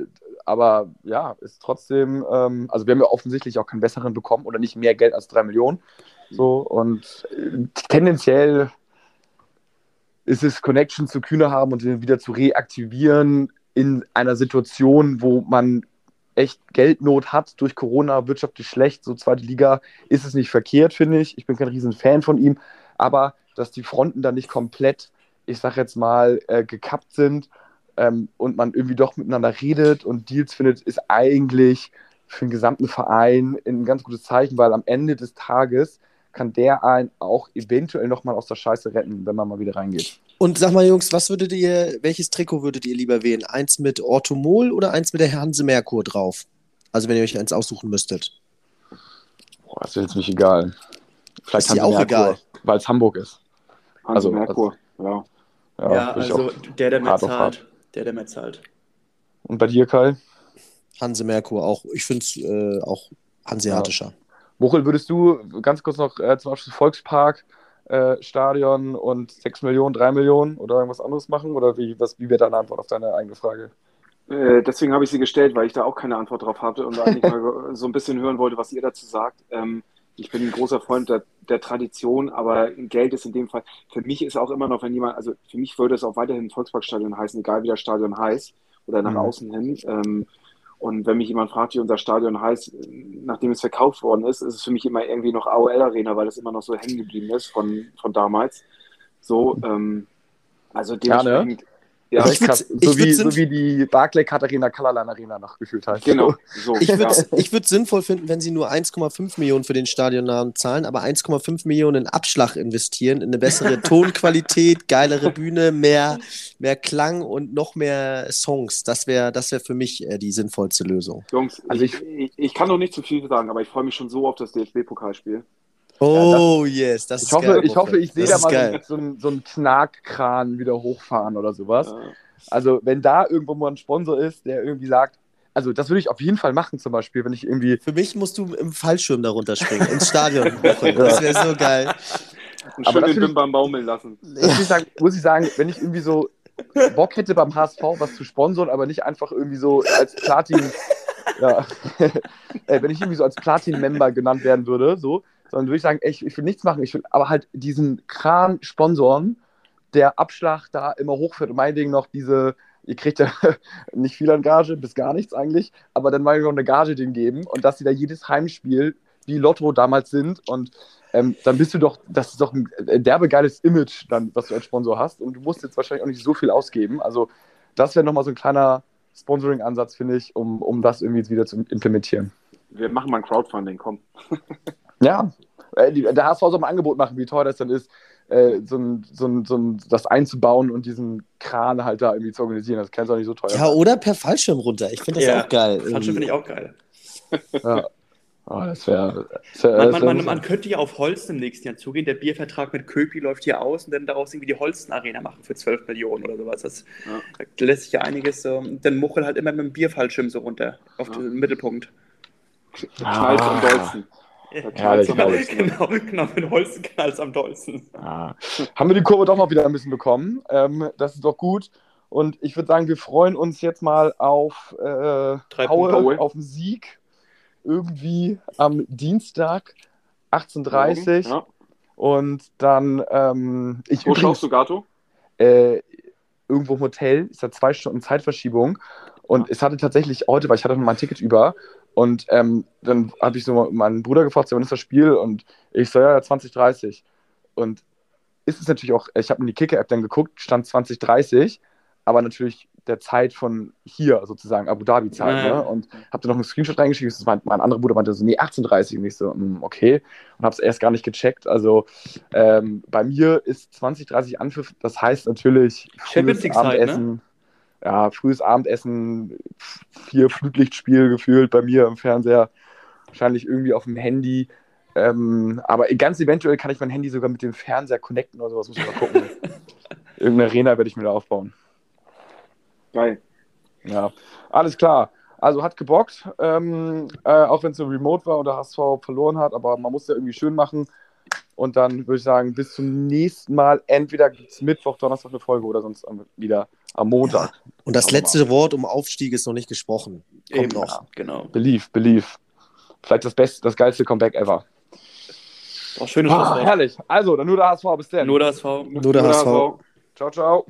aber ja, ist trotzdem, ähm, also wir haben ja offensichtlich auch keinen besseren bekommen oder nicht mehr Geld als drei Millionen. So und äh, tendenziell ist es Connection zu Kühne haben und den wieder zu reaktivieren in einer Situation, wo man echt Geldnot hat durch Corona, wirtschaftlich schlecht, so zweite Liga, ist es nicht verkehrt, finde ich. Ich bin kein riesen Fan von ihm, aber dass die Fronten da nicht komplett, ich sag jetzt mal, äh, gekappt sind ähm, und man irgendwie doch miteinander redet und Deals findet, ist eigentlich für den gesamten Verein ein ganz gutes Zeichen, weil am Ende des Tages kann der einen auch eventuell nochmal aus der Scheiße retten, wenn man mal wieder reingeht. Und sag mal, Jungs, was würdet ihr, welches Trikot würdet ihr lieber wählen? Eins mit Orthomol oder eins mit der Hanse Merkur drauf? Also wenn ihr euch eins aussuchen müsstet. Boah, das ist jetzt nicht egal. Vielleicht ist Hanse auch Merkur, egal. Weil es Hamburg ist. Hanse also, Merkur, also, ja. Ja, ja also der, der mehr zahlt. Der, der mehr zahlt. Und bei dir, Kai? Hanse Merkur auch. Ich finde es äh, auch hanseatischer. Ja. Wochel, würdest du ganz kurz noch äh, zum Abschluss Volkspark, äh, Stadion und 6 Millionen, 3 Millionen oder irgendwas anderes machen? Oder wie, wie wäre deine Antwort auf deine eigene Frage? Äh, deswegen habe ich sie gestellt, weil ich da auch keine Antwort drauf hatte und eigentlich mal so ein bisschen hören wollte, was ihr dazu sagt. Ähm, ich bin ein großer Freund der, der, Tradition, aber Geld ist in dem Fall, für mich ist auch immer noch, wenn jemand, also für mich würde es auch weiterhin Volksparkstadion heißen, egal wie das Stadion heißt. oder nach mhm. außen hin. Ähm, und wenn mich jemand fragt, wie unser Stadion heißt, nachdem es verkauft worden ist, ist es für mich immer irgendwie noch AOL Arena, weil es immer noch so hängen geblieben ist von, von damals. So, ähm, also dementsprechend. Ja, ne? Ja, ich würd, so, ich wie, so wie die Barclay Katharina Colorline Arena noch gefühlt hat. Genau. So, ich würde es ja. sinnvoll finden, wenn sie nur 1,5 Millionen für den Stadionnamen zahlen, aber 1,5 Millionen in Abschlag investieren, in eine bessere Tonqualität, geilere Bühne, mehr, mehr Klang und noch mehr Songs. Das wäre das wär für mich äh, die sinnvollste Lösung. Jungs, also ich, ich, ich kann noch nicht zu viel sagen, aber ich freue mich schon so auf das DFB-Pokalspiel. Oh, ja, yes, das ich ist hoffe, geil. Ich hoffe, ich sehe da mal so, so, so einen Knakkran wieder hochfahren oder sowas. Ja. Also, wenn da irgendwo mal ein Sponsor ist, der irgendwie sagt, also das würde ich auf jeden Fall machen, zum Beispiel, wenn ich irgendwie. Für mich musst du im Fallschirm darunter springen, ins Stadion. Das wäre so geil. Und schön den Bim beim baumeln lassen. Muss ich, sagen, muss ich sagen, wenn ich irgendwie so Bock hätte beim HSV was zu sponsern, aber nicht einfach irgendwie so als Platin. ja, wenn ich irgendwie so als Platin-Member genannt werden würde, so, sondern würde ich sagen, ey, ich, ich will nichts machen, ich will aber halt diesen Kran sponsoren, der Abschlag da immer hochfährt und meinetwegen noch diese, ihr kriegt ja nicht viel an Gage, bis gar nichts eigentlich, aber dann mal noch eine Gage denen geben und dass sie da jedes Heimspiel wie Lotto damals sind und ähm, dann bist du doch, das ist doch ein derbe geiles Image, dann, was du als Sponsor hast und du musst jetzt wahrscheinlich auch nicht so viel ausgeben. Also das wäre nochmal so ein kleiner Sponsoring-Ansatz, finde ich, um, um das irgendwie jetzt wieder zu implementieren. Wir machen mal ein Crowdfunding, komm. Ja, äh, der HSV soll mal ein Angebot machen, wie teuer das dann ist, äh, so ein, so ein, so ein, das einzubauen und diesen Kran halt da irgendwie zu organisieren. Das kann es auch nicht so teuer Ja, oder per Fallschirm runter. Ich finde das ja, auch geil. Fallschirm finde ich auch geil. ja. Oh, das wär, das wär, man, man, man, man, könnte ja auf Holsten im nächsten Jahr zugehen. Der Biervertrag mit Köpi läuft hier aus und dann daraus irgendwie die Holsten-Arena machen für 12 Millionen oder sowas. Das, ja. Da lässt sich ja einiges. Ähm, dann Muchel halt immer mit dem Bierfallschirm so runter auf ja. den Mittelpunkt. Knallt ah. am dollsten. Herrlich, ja, herrlich. Genau, genau, mit Holzen knallt am dollsten. Ah. Haben wir die Kurve doch noch wieder ein bisschen bekommen. Ähm, das ist doch gut. Und ich würde sagen, wir freuen uns jetzt mal auf äh, Haue, auf den Sieg. Irgendwie am Dienstag 18.30 Uhr. Ja. Und dann. Ähm, ich Wo übrigens, schaust du Gato? Äh, irgendwo im Hotel. Ist ja zwei Stunden Zeitverschiebung. Und es hatte tatsächlich heute, weil ich hatte noch mal ein Ticket über und ähm, dann habe ich so meinen Bruder gefragt, wann ist das Spiel? Und ich so, ja, 2030. Und ist es natürlich auch, ich habe in die Kicker-App dann geguckt, stand 2030, aber natürlich der Zeit von hier sozusagen, Abu Dhabi-Zeit. Ja. Ne? Und habe dann noch einen Screenshot reingeschrieben. Mein, mein anderer Bruder meinte so, nee, 1830. Und ich so, hm, okay. Und habe es erst gar nicht gecheckt. Also ähm, bei mir ist 2030 Anpfiff, das heißt natürlich Champions League-Zeit, ne? Ja, frühes Abendessen, vier Flutlichtspiel gefühlt bei mir im Fernseher, wahrscheinlich irgendwie auf dem Handy. Ähm, aber ganz eventuell kann ich mein Handy sogar mit dem Fernseher connecten oder sowas, muss ich mal gucken. Irgendeine Arena werde ich mir da aufbauen. Geil. Ja, alles klar. Also hat gebockt, ähm, äh, auch wenn es so remote war und der HSV verloren hat, aber man muss ja irgendwie schön machen. Und dann würde ich sagen, bis zum nächsten Mal. Entweder gibt es Mittwoch, Donnerstag eine Folge oder sonst wieder am Montag. Ja. Und das letzte Wort um Aufstieg ist noch nicht gesprochen. Kommt Eben, noch. Ja, genau. Belief, belief. Vielleicht das beste, das geilste Comeback ever. Oh, schönes ah, Herrlich. Also, dann nur der HSV. Bis dann. Nur der HSV. Nur der HSV. Ciao, ciao.